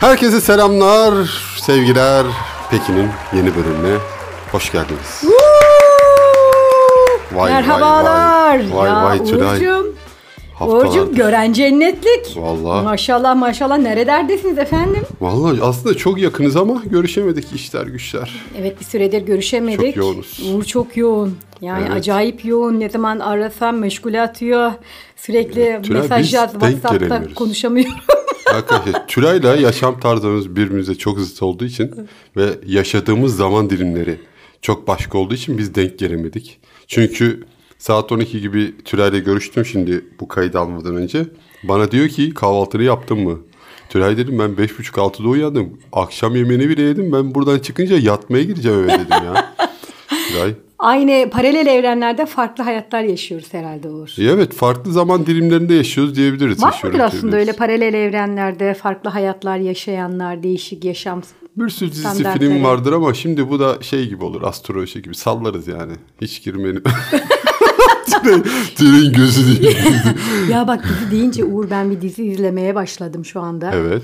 Herkese selamlar, sevgiler. Pekin'in yeni bölümüne hoş geldiniz. Vay, Merhabalar. Vay vay, ya vay. Uğurcuğum gören cennetlik. Vallahi. Maşallah maşallah nerederdesiniz efendim? Vallahi aslında çok yakınız ama görüşemedik işler güçler. Evet bir süredir görüşemedik. Çok yoğunuz. Uğur çok yoğun. Yani Evet. acayip yoğun. Ne zaman arasam meşgul atıyor. Sürekli Evet, Tülay, mesaj biz yaz denk WhatsApp'ta konuşamıyorum. Arkadaşlar Tülay'la yaşam tarzımız birbirimize çok zıt olduğu için ve yaşadığımız zaman dilimleri çok başka olduğu için biz denk gelemedik. Çünkü saat 12 gibi Tülay'la görüştüm şimdi bu kaydı almadan önce. Bana diyor ki kahvaltını yaptın mı? Tülay dedim ben 5.30-6'da uyandım. Akşam yemeğini bile yedim. Ben buradan çıkınca yatmaya gireceğim eve dedim ya. Tülay. Aynı paralel evrenlerde farklı hayatlar yaşıyoruz herhalde Uğur. Evet farklı zaman dilimlerinde yaşıyoruz diyebiliriz. Var mıdır aslında öyle paralel evrenlerde farklı hayatlar yaşayanlar, değişik yaşam Bir sürü standartları? film vardır ama şimdi bu da şey gibi olur astroloji gibi sallarız yani. Hiç girmeyelim. Tülay'ın gözü değil. Ya bak dizi deyince Uğur ben bir dizi izlemeye başladım şu anda. evet.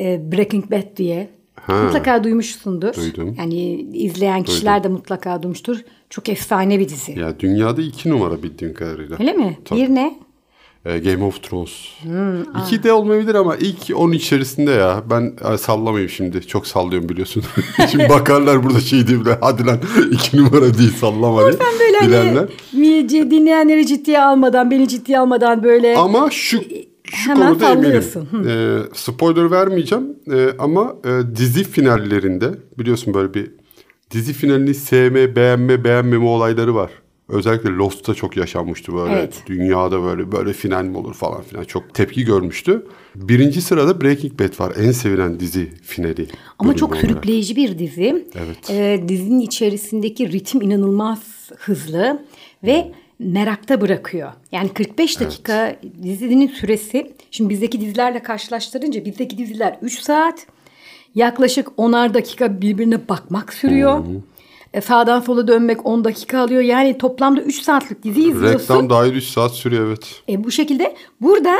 Ee, Breaking Bad diye. Ha. Mutlaka duymuşsundur. Duydum. Yani izleyen kişiler de mutlaka duymuştur. Çok efsane bir dizi. Ya dünyada iki numara bildiğim kadarıyla. Öyle mi? Tabii. Bir ne? Ee, Game of Thrones. Hmm, İki de olmayabilir ama ilk onun içerisinde ya. Ben e, sallamayayım şimdi. Çok sallıyorum biliyorsun. şimdi bakarlar burada şey diyorlar. Hadi lan iki numara değil sallama diye. Sen böyle Bilenler. hani dinleyenleri ciddiye almadan, beni ciddiye almadan böyle Ama şu şu Hemen konuda eminim. sallıyorsun. Ee, spoiler vermeyeceğim Ee, ama e, dizi finallerinde biliyorsun böyle bir dizi finalini sevme, beğenme, beğenmeme olayları var. Özellikle Lost'ta çok yaşanmıştı böyle. Evet. Dünyada böyle böyle final mi olur falan filan çok tepki görmüştü. Birinci sırada Breaking Bad var. En sevilen dizi finali. ama çok olarak. sürükleyici bir dizi. Evet. Ee, dizinin içerisindeki ritim inanılmaz hızlı ve merakta bırakıyor. Yani 45 dakika dizinin süresi. Şimdi bizdeki dizilerle karşılaştırınca bizdeki diziler 3 saat. Yaklaşık 10'ar dakika birbirine bakmak sürüyor. E, sağdan sola dönmek 10 dakika alıyor. Yani toplamda 3 saatlik dizi izliyorsun. Reklam dahil 3 saat sürüyor evet. E, bu şekilde burada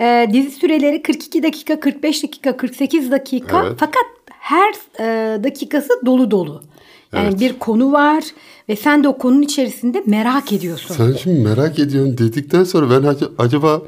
e, dizi süreleri 42 dakika, 45 dakika, 48 dakika. Evet. Fakat her e, dakikası dolu dolu. Yani Evet. bir konu var ve sen de o konunun içerisinde merak ediyorsun. Sen şimdi merak ediyorsun dedikten sonra ben ac- acaba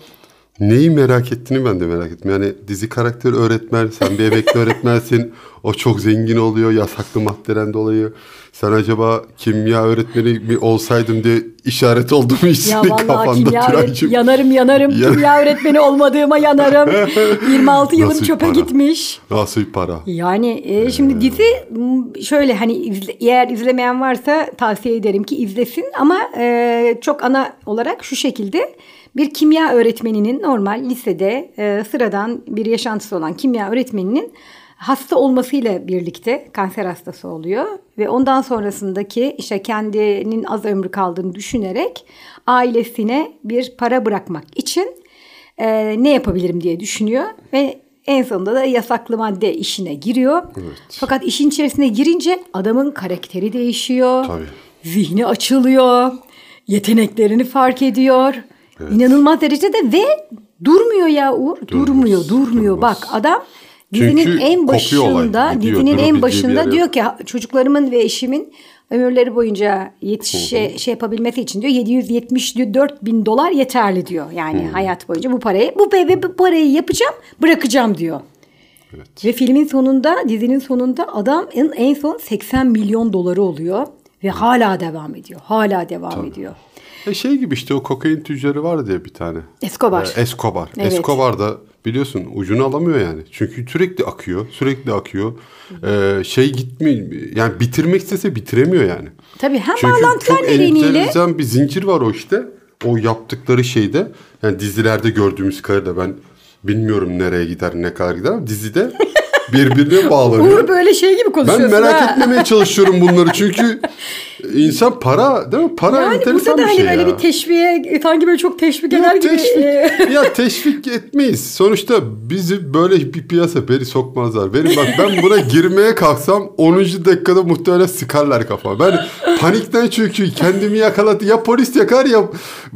neyi merak ettiğini ben de merak ettim. Yani dizi karakteri öğretmen, sen bir emekli öğretmensin. O çok zengin oluyor yasaklı maddeden dolayı. Sen acaba kimya öğretmeni mi olsaydım diye işaret oldu mu hiç Ya kafanda kimya Tülay'cığım? yanarım yanarım. Ya- kimya öğretmeni olmadığıma yanarım. 26 yılım Nasıl çöpe para? gitmiş. Nasıl para? Yani e, şimdi dizi m, şöyle hani izle- eğer izlemeyen varsa tavsiye ederim ki izlesin ama e, çok ana olarak şu şekilde bir kimya öğretmeninin normal lisede e, sıradan bir yaşantısı olan kimya öğretmeninin hasta olmasıyla birlikte kanser hastası oluyor ve ondan sonrasındaki işte kendinin az ömrü kaldığını düşünerek ailesine bir para bırakmak için e, ne yapabilirim diye düşünüyor ve en sonunda da yasaklı madde işine giriyor. Fakat işin içerisine girince adamın karakteri değişiyor. Tabii. Zihni açılıyor. Yeteneklerini fark ediyor. İnanılmaz derecede ve durmuyor ya Uğur. Durmuyor, durmuyor. durmaz. Bak adam dizinin Çünkü en kopuyor olay, başında, gidiyor, dizinin en başında diyor ki çocuklarımın ve eşimin ömürleri boyunca yetişe, şey yapabilmesi için diyor 774 bin dolar yeterli diyor. Yani hayat boyunca bu parayı bu, bu parayı yapacağım bırakacağım diyor. Evet. Ve filmin sonunda dizinin sonunda adam en, en son 80 milyon doları oluyor. Ve hala devam ediyor. Hala devam ediyor. E şey gibi işte o kokain tüccarı vardı ya bir tane. Escobar. Ee, Escobar. Evet. Escobar da biliyorsun ucunu alamıyor yani. Çünkü sürekli akıyor. Sürekli akıyor. Ee, şey gitmiyor. Yani bitirmek istese bitiremiyor yani. Tabii hem Çünkü bağlantılar nedeniyle enteresan bir zincir var o işte. O yaptıkları şeyde. Yani dizilerde gördüğümüz kadarıyla ben bilmiyorum nereye gider ne kadar gider dizide birbirine bağlanıyor. Uğur böyle şey gibi Ben konuşuyorsun merak ha. etmemeye çalışıyorum bunları çünkü insan para değil mi? Para Yani enteresan bir şey hani böyle ya. bir teşviğe sanki böyle çok teşvik eder gibi. teşvik, e, ya teşvik etmeyiz. Sonuçta bizi böyle bir piyasa beri sokmazlar. Benim bak ben buna girmeye kalksam 10. dakikada muhtemelen sıkarlar kafama. Ben Panikten çünkü kendimi yakaladı. Ya polis yakar ya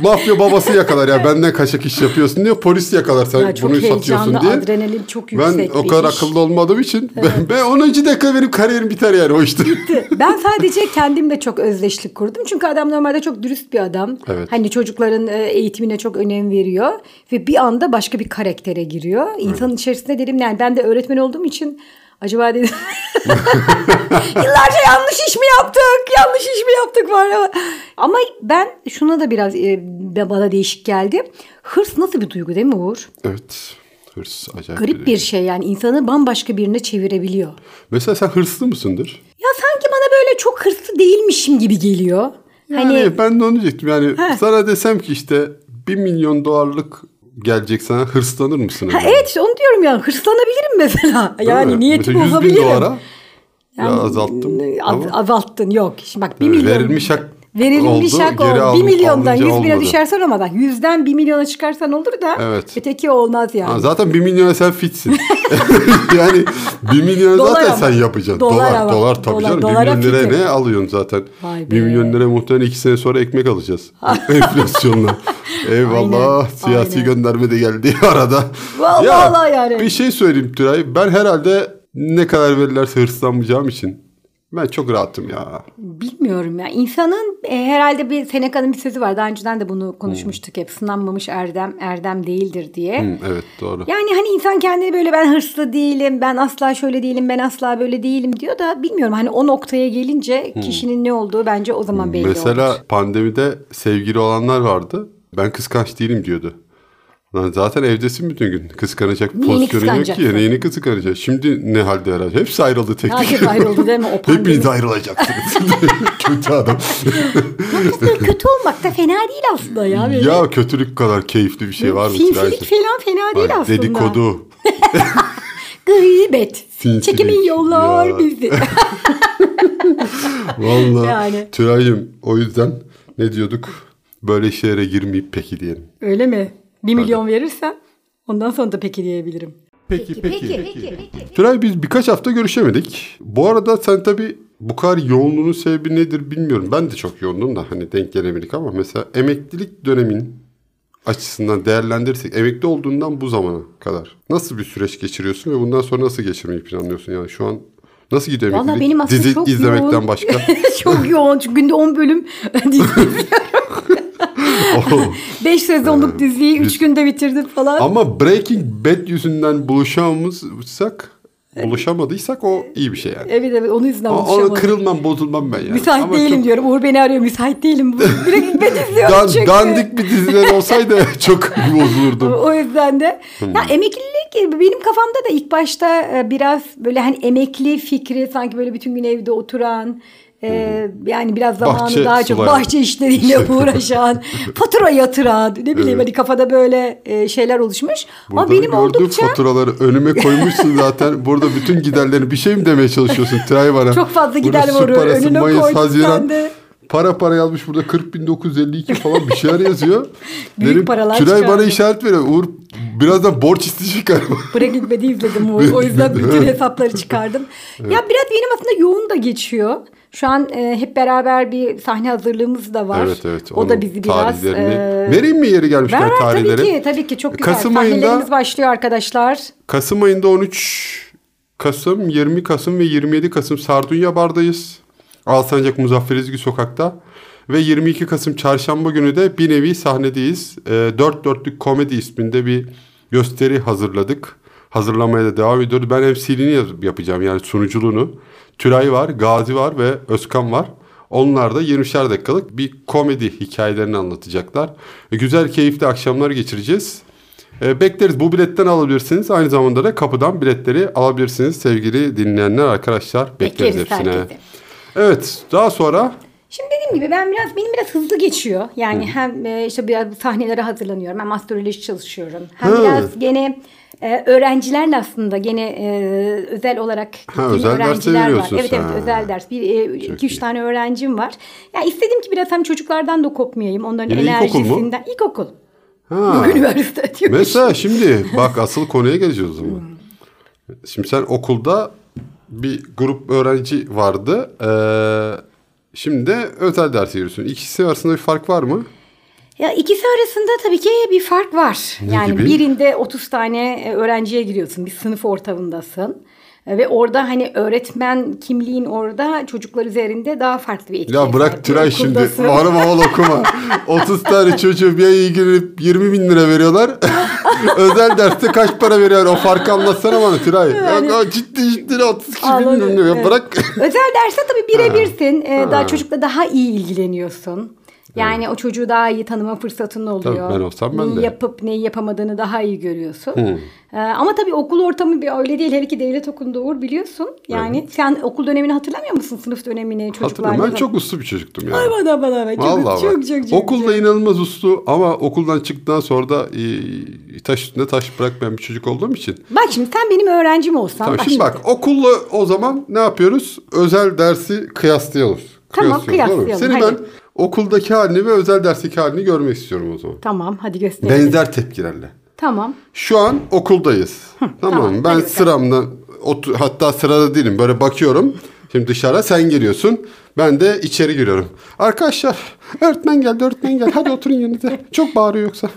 mafya babası yakalar. Ya benden kaçak iş yapıyorsun diyor. Polis yakalar sen Ya bunu satıyorsun diye. adrenalin çok Ben yüksek o bir kadar iş. akıllı olmadığım için ben, ben 10. dakika benim kariyerim biter yani o işte. Ben sadece kendimle çok özdeşlik kurdum. Çünkü adam normalde çok dürüst bir adam. Evet. Hani çocukların e, eğitimine çok önem veriyor. Ve bir anda başka bir karaktere giriyor. İnsanın içerisinde dedim yani ben de öğretmen olduğum için acaba dedim yıllarca yanlış iş mi yaptık? Yanlış iş mi yaptık var ama. Ama ben şuna da biraz e, bana değişik geldi. Hırs nasıl bir duygu değil mi Uğur? evet. Hırs acayip. Garip bir şey yani insanı bambaşka birine çevirebiliyor. Mesela sen hırslı mısındır? Ya sanki bana böyle çok hırslı değilmişim gibi geliyor. Yani hani ben de onu diyecektim. Yani Heh. sana desem ki işte 1 milyon dolarlık gelecek sana hırslanır mısın? ha, evet işte onu diyorum ya hırslanabilirim mesela. Değil Yani mi? niyetim Mesela 100 bin olabilirim. dolara Yani, ya azalttım. az- ama azalttın yok. Şimdi bak bir Evet, milyon. verilmiş hak Verilmiş oldu, hak geri oldu. aldım- Bir milyondan alınca yüz bine olmadı. düşersen olmadan. Yüzden bir milyona çıkarsan olur da Evet. öteki olmaz yani. Ha, zaten 1 milyona sen fitsin. yani 1 Dolar milyona zaten ama. sen yapacaksın. Dolar Dolar, ama. dolar, tabii Dolar- canım. 1 dolara milyon liraya fitim. ne alıyorsun zaten? Vay 1 be. milyon liraya muhtemelen 2 sene sonra ekmek alacağız. Enflasyonla. Eyvallah. Aynen, Siyasi aynen. gönderme de geldi arada. Vallahi vallahi yani. Bir şey söyleyeyim Tülay. Ben herhalde ne kadar verirlerse hırslanmayacağım için ben çok rahatım ya. Bilmiyorum ya. İnsanın e, herhalde bir Seneca'nın bir sözü var. Daha önceden de bunu konuşmuştuk hep. Sınanmamış erdem erdem değildir diye. Hı, evet doğru. Yani hani insan kendini böyle ben hırslı değilim, ben asla şöyle değilim, ben asla böyle değilim diyor da bilmiyorum. Hani o noktaya gelince kişinin ne olduğu bence o zaman belli Mesela olur. pandemide sevgili olanlar vardı. Ben kıskanç değilim diyordu. Lan zaten evdesin bütün gün. Kıskanacak Neyini pozisyonu yok ki. Neyini kıskanacak? Şimdi ne halde herhalde? Hepsi ayrıldı tek tek. Herkes ayrıldı değil mi? O. Hepiniz ayrılacaksınız. Kötü adam. Kötü olmak da fena değil aslında ya. Böyle. ya kötülük kadar keyifli bir şey var mı? Sinsilik falan fena değil Bak, aslında. Dedikodu. Gıybet. Sinsilik. Çekimin yollar Ya. bizi. Vallahi Yani. Tülay'cığım o yüzden ne diyorduk? Böyle işlere girmeyip peki diyelim. Öyle mi? Bir milyon verirsen ondan sonra da peki diyebilirim. Peki peki. Tülay biz birkaç hafta görüşemedik. Bu arada sen tabii bu kadar yoğunluğunun sebebi nedir bilmiyorum. Ben de çok yoğundum da hani denk gelemedik ama mesela emeklilik dönemin açısından değerlendirirsek emekli olduğundan bu zamana kadar nasıl bir süreç geçiriyorsun ve bundan sonra nasıl geçirmeyi planlıyorsun yani şu an nasıl gidiyor Valla emeklilik? benim aslında Dizi çok izlemekten yoğun. başka. çok yoğun. Çünkü günde 10 bölüm dizi. 5 sezonluk diziyi 3 biz- günde bitirdim falan. ama Breaking Bad yüzünden buluşamamızsak buluşamadıysak o iyi bir şey yani. Evet evet onun yüzünden O- Ona buluşamadım. kırılmam bozulmam ben yani. Müsait Ama değilim çok- diyorum. Uğur beni arıyor. Müsait değilim. Bu- Direkt ben izliyorum Dan- çünkü. dandik bir diziler olsaydı çok bozulurdum. O yüzden de Hmm. ya emeklilik benim kafamda da ilk başta e, biraz böyle hani emekli fikri sanki böyle bütün gün evde oturan e, yani biraz zamanı. Bahçe daha çok bahçe işleriyle uğraşan, fatura yatıran ne bileyim hani kafada böyle şeyler oluşmuş. Ama Burada benim gördüğüm oldukça faturaları önüme koymuşsun zaten. Burada bütün giderlerini bir şey mi demeye çalışıyorsun Tray bana? Çok fazla gider var, önüne Mayıs, Haziran. de. Para para yazmış burada 40.952 falan bir şeyler yazıyor. Büyük paralar Tülay bana işaret veriyor. Uğur birazdan borç isteyecek galiba. Breaking Bad'i izledim Uğur. O yüzden bütün hesapları çıkardım. Ya biraz benim aslında yoğun da geçiyor. Şu an e, hep beraber bir sahne hazırlığımız da var. Evet evet. O da bizi biraz... e, Vereyim mi yeri gelmişken Ver tarihleri? tabii ki tabii ki çok güzel. Kasım ayında- Sahnelerimiz başlıyor arkadaşlar. Kasım ayında 13 Kasım, 20 Kasım ve 27 Kasım Sardunya Bar'dayız. Alsancak Muzaffer İzgi Sokak'ta. Ve 22 Kasım Çarşamba günü de bir nevi sahnedeyiz. E, Dört Dörtlük Komedi isminde bir gösteri hazırladık. Hazırlamaya da devam ediyoruz. Ben MC'liğini yapacağım yani sunuculuğunu. Tülay var, Gazi var ve Özkan var. Onlar da 20'şer dakikalık bir komedi hikayelerini anlatacaklar. E, güzel, keyifli akşamlar geçireceğiz. E, bekleriz. Bu biletten alabilirsiniz. Aynı zamanda da kapıdan biletleri alabilirsiniz sevgili dinleyenler arkadaşlar. Bekleriz, Bekleriz hepsine. herkesi. Evet. Daha sonra Şimdi dediğim gibi ben biraz benim biraz hızlı geçiyor. Yani hem e, işte biraz sahnelere hazırlanıyorum. Hem astroloji çalışıyorum. Hem Ha. biraz gene e, öğrencilerle aslında gene e, özel olarak gittiğim özel öğrenciler var. Evet sen. evet özel ders. Bir e, iki üç iyi. tane öğrencim var. Ya istedim ki biraz hem çocuklardan da kopmayayım. Onların Yine ilkokul mu? enerjisinden. İlkokul. ha, Bugün üniversite diyor. mesela şimdi bak asıl konuya geleceğiz o zaman. Şimdi sen okulda bir grup öğrenci vardı. Ee, Şimdi de özel derse giriyorsun. İkisi arasında bir fark var mı? Ya ikisi arasında tabii ki bir fark var. Ne yani gibi? birinde 30 tane e, öğrenciye giriyorsun. Bir sınıf ortamındasın. E, Ve orada hani öğretmen kimliğin orada çocuklar üzerinde daha farklı bir etki. Ya bırak. Tülay şimdi. Mal mal okuma. 30 tane çocuğu bir ay ilgilenip 20 bin lira veriyorlar. özel derste kaç para veriyor? O farkı anlatsana bana Tülay. Yani- Ya, ciddi ciddi 30 kişi Anladım, bilmiyorum. Ya evet. Bırak. Özel derste tabii birebirsin. Ee, Ha. daha çocukla daha iyi ilgileniyorsun. Yani o çocuğu daha iyi tanıma fırsatın oluyor. Tabii, ben olsam ben neyi de. yapıp neyi yapamadığını daha iyi görüyorsun. Ee, ama tabii okul ortamı bir öyle değil. Hele ki devlet okulunda Uğur biliyorsun. Yani sen okul dönemini hatırlamıyor musun? Sınıf dönemini. Hatırlıyorum ben çok uslu bir çocuktum yani. Ay bana bana be. Çok, Vallahi çok, bak. çok, çok, Okulda çok. inanılmaz uslu ama okuldan çıktıktan sonra da e, taş üstünde taş bırakmayan bir çocuk olduğum için. Bak şimdi sen benim öğrencim olsan. Tamam, bak şimdi bak okulla o zaman ne yapıyoruz? Özel dersi kıyaslıyoruz. Tamam, mi? kıyaslayalım, Seni hadi. ben okuldaki halini ve özel dersteki halini görmek istiyorum o zaman. Tamam hadi gösterelim. Benzer tepkilerle. Tamam. Şu an okuldayız. tamam, tamam? Ben sıramda otur, hatta sırada değilim. Böyle bakıyorum. Şimdi dışarı sen geliyorsun. Ben de içeri giriyorum. Arkadaşlar öğretmen geldi öğretmen geldi. Hadi oturun yanınıza. Çok bağırıyor yoksa.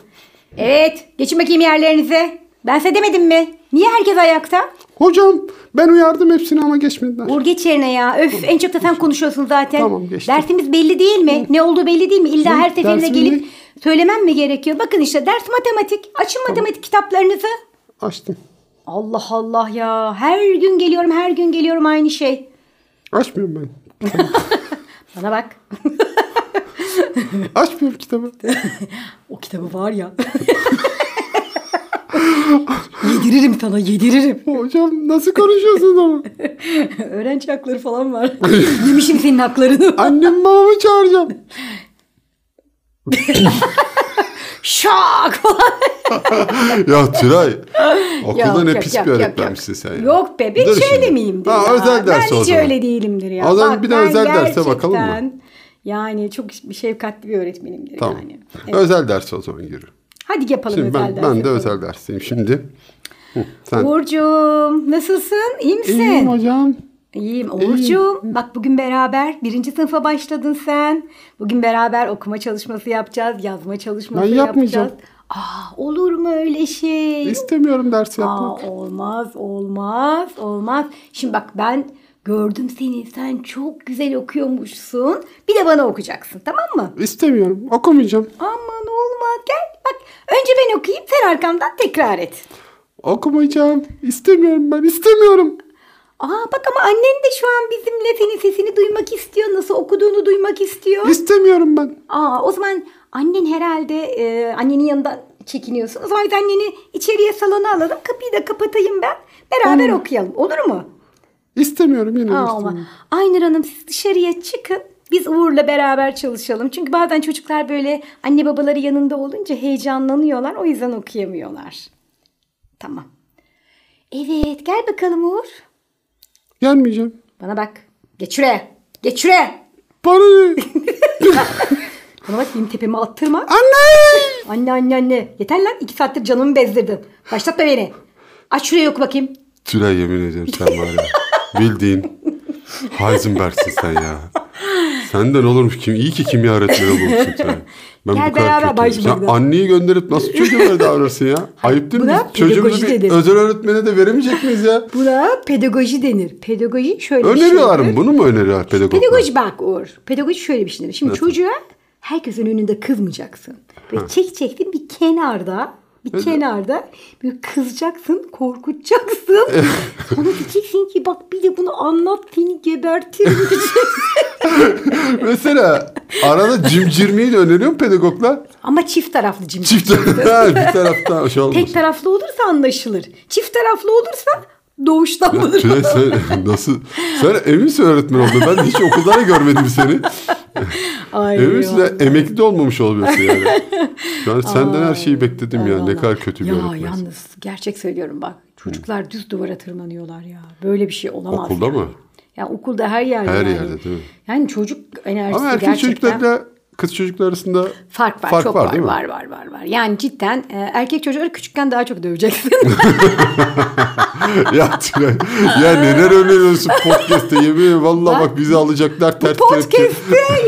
Evet. Geçin bakayım yerlerinize. Ben size demedim mi? Niye herkes ayakta? Hocam ben uyardım hepsini ama geçmediler. Uğur geç yerine ya. Öf en çok da sen konuşuyorsun zaten. Tamam, geçtim. Dersimiz belli değil mi? Ne olduğu belli değil mi? İlla her seferinde gelip ne? söylemem mi gerekiyor? Bakın işte ders matematik. Açın matematik kitaplarınızı. Açtım. Allah Allah ya. Her gün geliyorum her gün geliyorum aynı şey. Açmıyorum ben. Bana bak. Açmıyorum kitabı. o kitabı var ya. Yediririm sana yediririm. Hocam nasıl konuşuyorsunuz ama? Öğrenci hakları falan var. Yemişim senin haklarını. Annem babamı çağıracağım. Şak falan. ya Tülay. Okulda ne pis yok, bir öğretmenmişsin sen ya. Yok be ben Dur hiç şimdi. öyle miyimdir Ha, ya? özel ders ben hiç öyle değilimdir ya. O zaman bir de ben özel derse bakalım mı? Yani çok şefkatli bir öğretmenimdir Tamam. yani. Evet. Özel ders o zaman yürü. Hadi yapalım Şimdi özel ben, ders. ben de yapalım. özel dersteyim şimdi. Sen. Uğurcuğum nasılsın? İyi misin? İyiyim hocam. İyiyim Uğurcuğum. Bak bugün beraber birinci sınıfa başladın sen. Bugün beraber okuma çalışması yapacağız. Yazma çalışması Ben yapmayacağım. yapacağız. Aa, olur mu öyle şey? İstemiyorum ders Aa, yapmak. olmaz olmaz olmaz. Şimdi bak ben gördüm seni. Sen çok güzel okuyormuşsun. Bir de bana okuyacaksın tamam mı? İstemiyorum. Okumayacağım. Aman olmaz gel. Bak önce ben okuyayım sen arkamdan tekrar et. Okumayacağım. İstemiyorum ben. istemiyorum. Aa bak ama annen de şu an bizimle senin sesini duymak istiyor. Nasıl okuduğunu duymak istiyor. İstemiyorum ben. Aa o zaman annen herhalde e, annenin yanından çekiniyorsun. O zaman biz anneni içeriye salona alalım. Kapıyı da kapatayım ben. Beraber okuyalım. Olur mu? İstemiyorum yine Aa, istemiyorum. ama Aynur Hanım siz dışarıya çıkın. Biz Uğur'la beraber çalışalım. Çünkü bazen çocuklar böyle anne babaları yanında olunca heyecanlanıyorlar. O yüzden okuyamıyorlar. Tamam. Evet gel bakalım Uğur. Gelmeyeceğim. Bana bak. Geç şuraya. Geç şuraya. Bana ne? Bana bak benim tepeme attırma. Anne! Anne anne anne. Yeter lan iki saattir canımı bezdirdin. Başlatma beni. Aç şurayı oku bakayım. Tülay yemin ediyorum sen var ya. Bildiğin Heisenberg'sin sen ya. Senden olurmuş kim? İyi ki kimya öğretmeni olmuşsun Tülay. Ben Gel bu beraber başlayalım Sen anneyi gönderip nasıl çocuğa böyle davranırsın ya? Ayıp değil mi? Buna Biz Çocuğumuzu bir denir. özel öğretmene de veremeyecek miyiz ya? Buna pedagoji denir. Pedagoji şöyle bir Öneriyorlar şeydir. mı? Bunu mu öneriyorlar pedagoglar? Pedagoji bak Uğur. Pedagoji şöyle bir şeydir. Şimdi çocuğa herkesin önünde kızmayacaksın. Böyle çek çektin bir kenarda bir kenarda bir kızacaksın, korkutacaksın. Sonra diyeceksin ki bak bir de bunu anlat seni gebertirim. Mesela arada cimcirmeyi de öneriyor mu pedagoglar? Ama çift taraflı cimri. Çift Ha, bir taraftan şey olmasın. Tek taraflı olursa anlaşılır. Çift taraflı olursa doğuştan Ya bulur. Tülay sen nasıl? Sen eminsin öğretmen oldun. Ben hiç okulda da görmedim seni. Ay, de emekli de olmamış olmuyorsun yani. An senden her şeyi bekledim ya. Ne Eyvallah. kadar kötü bir Ya öğretmensin. yalnız gerçek söylüyorum bak. Çocuklar düz duvara tırmanıyorlar ya. Böyle bir şey olamaz. Okulda yani. mı? Ya okulda her yerde. Her yani. yerde, değil mi? Yani çocuk enerjisi Ama erkek gerçekten. çocuklarıyla kız çocuklar arasında Fark var, fark çok var, var, değil mi? var, var, var, var. Yani cidden e, erkek çocukları küçükken daha çok döveceksin. ya Tülay, ya neler öneriyorsun podcast'te yemin valla bak bizi alacaklar ters. Podcast'te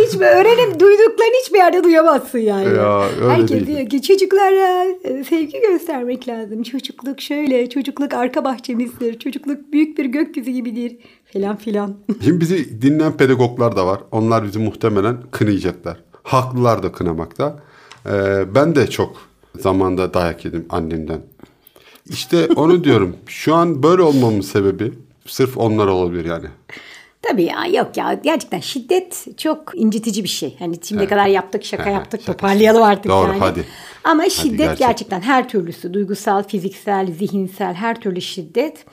hiç öğrenip duyduklarını hiçbir yerde duyamazsın yani. Ya, öyle Herkes değil. diyor ki çocuklara e, sevgi göstermek lazım. Çocukluk şöyle, çocukluk arka bahçemizdir. Çocukluk büyük bir gökyüzü gibidir falan filan. Şimdi bizi dinleyen pedagoglar da var. Onlar bizi muhtemelen kınayacaklar. Haklılar da kınamakta. Ee, ben de çok zamanda dayak yedim annemden. İşte onu diyorum. Şu an böyle olmamın sebebi sırf onlar olabilir yani. Tabii ya yok ya gerçekten şiddet çok incitici bir şey. Hani şimdiye kadar yaptık şaka Evet, yaptık şaka. toparlayalım artık Doğru, yani. hadi. Ama şiddet gerçek. gerçekten her türlüsü duygusal, fiziksel, zihinsel her türlü şiddet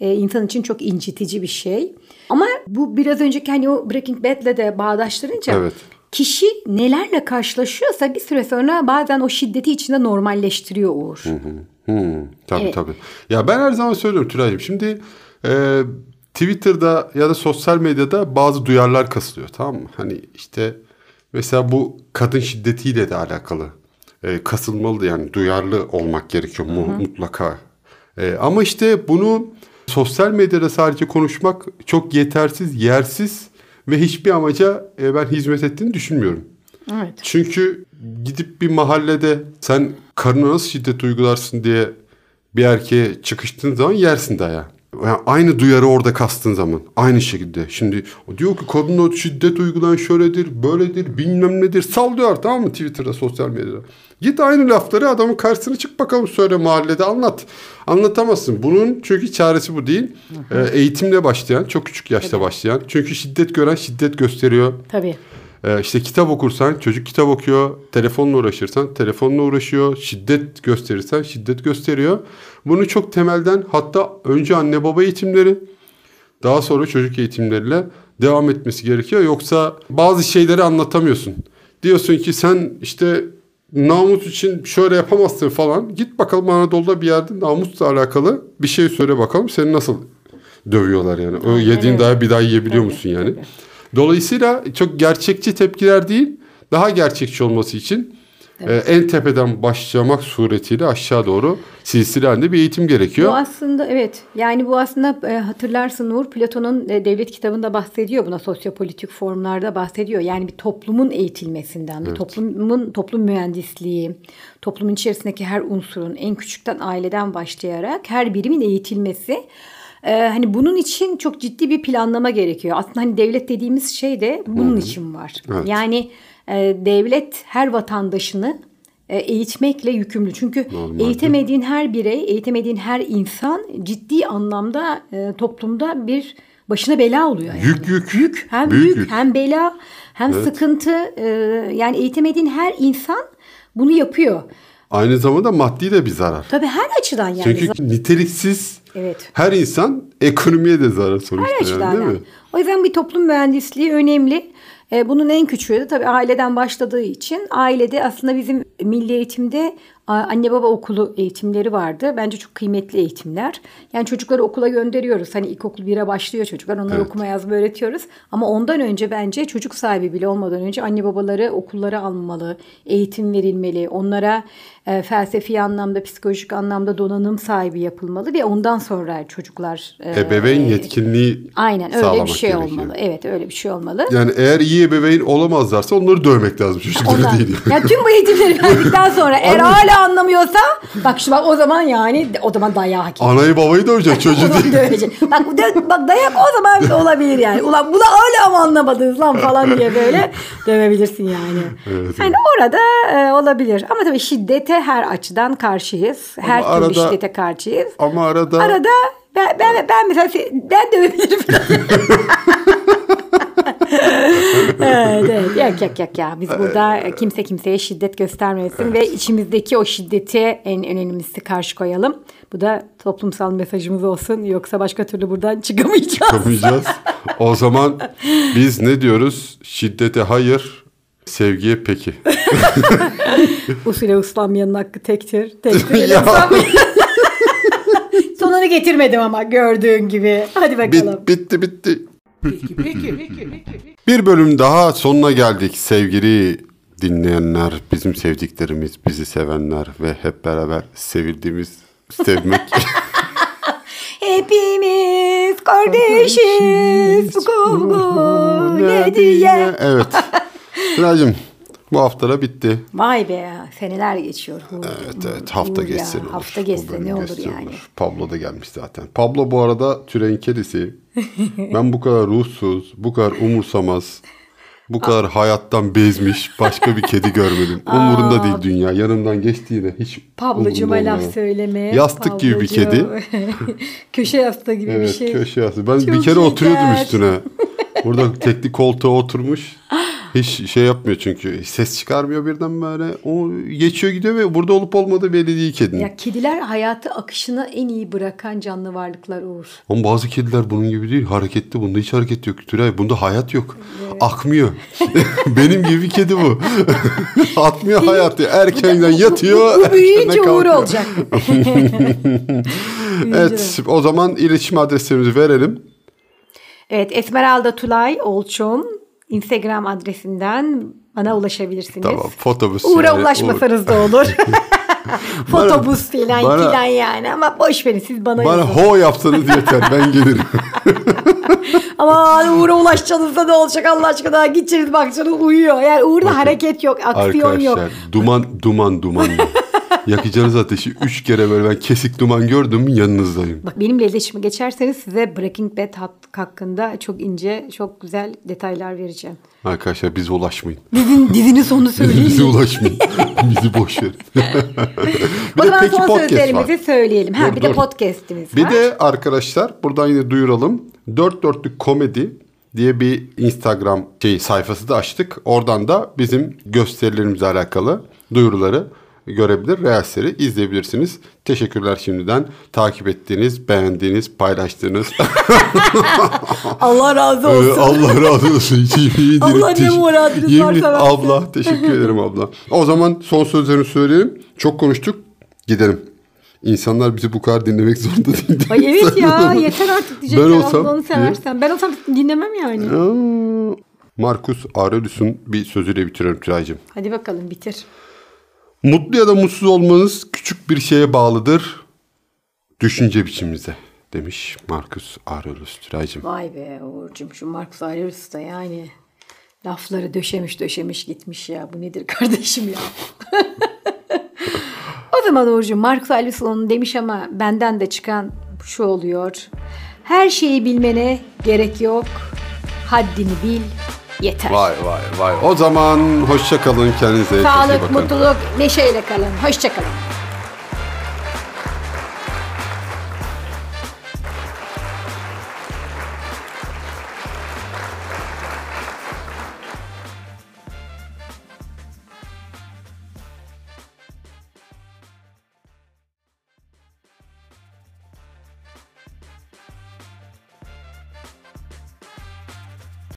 e, insan için çok incitici bir şey. Ama bu biraz önceki hani o Breaking Bad'le de bağdaştırınca Evet. Kişi nelerle karşılaşıyorsa bir süre sonra bazen o şiddeti içinde normalleştiriyor Uğur. Hmm, tabii Evet. tabii. Ya ben her zaman söylüyorum Tülay'cığım. Şimdi e, Twitter'da ya da sosyal medyada bazı duyarlar kasılıyor tamam mı? Hani işte mesela bu kadın şiddetiyle de alakalı. E, kasılmalı yani duyarlı olmak gerekiyor mu, mutlaka. E, ama işte bunu sosyal medyada sadece konuşmak çok yetersiz, yersiz ve hiçbir amaca e, ben hizmet ettiğini düşünmüyorum. Evet. Çünkü gidip bir mahallede sen karına nasıl şiddet uygularsın diye bir erkeğe çıkıştığın zaman yersin dayağı. Yani aynı duyarı orada kastığın zaman aynı şekilde. Şimdi o diyor ki kadına şiddet uygulayan şöyledir, böyledir, bilmem nedir. Sallıyor tamam mı Twitter'da, sosyal medyada. Git aynı lafları adamın karşısına çık bakalım söyle mahallede anlat. Anlatamazsın. Bunun çünkü çaresi bu değil. Ee, eğitimle başlayan, çok küçük yaşta başlayan. Çünkü şiddet gören şiddet gösteriyor. Tabii. Ee, işte kitap okursan çocuk kitap okuyor, telefonla uğraşırsan telefonla uğraşıyor, şiddet gösterirsen şiddet gösteriyor. Bunu çok temelden hatta önce anne baba eğitimleri daha sonra çocuk eğitimleriyle devam etmesi gerekiyor. Yoksa bazı şeyleri anlatamıyorsun. Diyorsun ki sen işte namus için şöyle yapamazsın falan. Git bakalım Anadolu'da bir yerde namusla alakalı bir şey söyle bakalım seni nasıl dövüyorlar yani. O yediğin evet. daha bir daha yiyebiliyor musun yani? Dolayısıyla çok gerçekçi tepkiler değil, daha gerçekçi olması için e, en tepeden başlamak suretiyle aşağı doğru silsile halinde bir eğitim gerekiyor. Bu aslında evet yani bu aslında e, hatırlarsın Uğur Platon'un e, devlet kitabında bahsediyor buna sosyopolitik formlarda bahsediyor. Yani bir toplumun eğitilmesinden, bir toplumun toplum mühendisliği, toplumun içerisindeki her unsurun en küçükten aileden başlayarak her birimin eğitilmesi. E, hani bunun için çok ciddi bir planlama gerekiyor. Aslında hani devlet dediğimiz şey de bunun için var. Evet. Yani devlet her vatandaşını e, eğitmekle yükümlü. Çünkü Normalde. eğitemediğin her birey, eğitemediğin her insan ciddi anlamda e, toplumda bir başına bela oluyor. Yani. Yük yük. Yük hem Büyük yük, yük. hem bela hem sıkıntı. e, yani eğitemediğin her insan bunu yapıyor. Aynı zamanda maddi de bir zarar. Tabii her açıdan yani. Çünkü niteliksiz Evet. her insan ekonomiye de zarar sonuçta Her yani, değil mi? O yüzden bir toplum mühendisliği önemli. E, bunun en küçüğü de tabii aileden başladığı için ailede aslında bizim milli eğitimde anne baba okulu eğitimleri vardı. Bence çok kıymetli eğitimler. Yani çocukları okula gönderiyoruz. Hani ilkokul 1'e başlıyor çocuklar. Onlara Evet. okuma yazma öğretiyoruz. Ama ondan önce bence çocuk sahibi bile olmadan önce anne babaları okullara almalı. Eğitim verilmeli. Onlara e, felsefi anlamda, psikolojik anlamda donanım sahibi yapılmalı ve ondan sonra çocuklar e, Ebeveyn yetkinliği Aynen öyle bir şey gerekiyor. olmalı. Evet öyle bir şey olmalı. Yani eğer iyi ebeveyn olamazlarsa onları dövmek lazım çocukları Ondan, değil. ya tüm bu eğitimleri verdikten sonra eğer hala anlamıyorsa bak şu bak o zaman yani o zaman dayağı hak ediyor. Anayı babayı dövecek çocuğu değil. dövecek. Bak, dö- bak dayak o zaman olabilir yani. Ulan bunu hala mı anlamadınız lan falan diye böyle dövebilirsin yani. Evet, yani orada e, olabilir. Ama tabii şiddete her açıdan karşıyız. Her Ama türlü arada- şiddete karşıyız. Ama arada, Arada ben, ben, ben mesela se- ben dövebilirim. evet, evet. Yok yok yok ya. Biz burada kimse kimseye şiddet göstermesin ve içimizdeki o şiddeti en önemlisi karşı koyalım. Bu da toplumsal mesajımız olsun. Yoksa başka türlü buradan çıkamayacağız. yapamayacağız. o zaman biz ne diyoruz? Şiddete hayır, sevgiye peki. Usule uslanmayanın hakkı tektir. Tektir. Ya. Sonunu getirmedim ama gördüğün gibi. Hadi bakalım. Bit, bitti bitti. Bir bölüm daha sonuna geldik sevgili dinleyenler, bizim sevdiklerimiz, bizi sevenler ve hep beraber sevildiğimiz sevmek. Hepimiz kardeşiz. Go go ne diye. Evet. Tülay'cığım bu hafta da bitti. Vay be seneler geçiyor. Evet evet hafta geçse ne olur. Hafta geçse ne olur geçse yani. Pablo da gelmiş zaten. Pablo bu arada Türen kedisi. ben bu kadar ruhsuz, bu kadar umursamaz, bu kadar hayattan bezmiş başka bir kedi görmedim. Umurunda değil dünya. Yanımdan geçtiğinde hiç Pablocuğuma laf söyleme. Yastık gibi bir kedi. Köşe yastığı gibi bir Evet şey. köşe yastığı. Ben Çok bir kere oturuyordum şeker. üstüne. Burada tekli koltuğa oturmuş. Hiç şey yapmıyor çünkü. Ses çıkarmıyor birden böyle. O geçiyor gidiyor ve burada olup olmadığı belli değil kedinin. Ya kediler hayatı akışına en iyi bırakan canlı varlıklar Uğur. Ama bazı kediler bunun gibi değil. Hareketli. Bunda hiç hareket yok. Tülay bunda hayat yok. Akmıyor. Benim gibi bir kedi bu. Atmıyor hayatı. Erkenden yatıyor. Bu erkenden büyüyünce Uğur olacak. Evet o zaman iletişim adreslerimizi verelim. Evet Esmeralda Tulay Olçum Instagram adresinden bana ulaşabilirsiniz. Tamam fotobüs. Uğur'a yani, ulaşmasanız da olur. Fotobüs filan bana- filan yani ama boş verin siz bana, Bana yazın. ho yapsanız yeter ben gelirim. Ama Uğur'a ulaşacağınız da ne olacak Allah aşkına gideceğiniz bakacaksınız uyuyor. Yani Uğur'da hareket yok aksiyon yok. Arkadaşlar duman duman duman. Yakacağınız ateşi üç kere böyle ben kesik duman gördüm yanınızdayım. Bak benimle iletişime geçerseniz size Breaking Bad hakkında çok ince, çok güzel detaylar vereceğim. Arkadaşlar bize ulaşmayın. Dizin, dizinin sonunu söyleyeyim. bize ulaşmayın. Bizi boş verin. bir o de zaman son sözlerimizi söyleyelim. Ha, Dur, bir de dur. podcast'imiz Bir var. de arkadaşlar buradan yine duyuralım. Dört dörtlük komedi diye bir Instagram şey sayfası da açtık. Oradan da bizim gösterilerimizle alakalı duyuruları görebilir, reelsleri izleyebilirsiniz. Teşekkürler şimdiden. Takip ettiğiniz, beğendiğiniz, paylaştığınız. Allah razı Ee, olsun. Allah razı olsun. Değilim. Allah ne muradınız Yemin- varsa. Abla teşekkür ederim abla. O zaman son sözlerimi söyleyelim. Çok konuştuk. Gidelim. İnsanlar bizi bu kadar dinlemek zorunda değil. Ay evet ya yeter artık diyecekler Ben olsam- Allah'ını seversen. Ben olsam dinlemem yani. Aa, Marcus Aurelius'un bir sözüyle bitiriyorum Tülay'cığım. Hadi bakalım bitir. Mutlu ya da mutsuz olmanız küçük bir şeye bağlıdır. Düşünce biçimimize demiş Marcus Aurelius Tülay'cığım. Vay be Uğur'cum şu Marcus Aurelius da yani lafları döşemiş döşemiş gitmiş ya. Bu nedir kardeşim ya? o zaman Uğur'cum Marcus Aurelius onu demiş ama benden de çıkan şu oluyor. Her şeyi bilmene gerek yok. Haddini bil yeter. Vay vay vay. O zaman hoşça kalın kendinize. iyi Sağlık, bakın. mutluluk, neşeyle kalın. Hoşçakalın.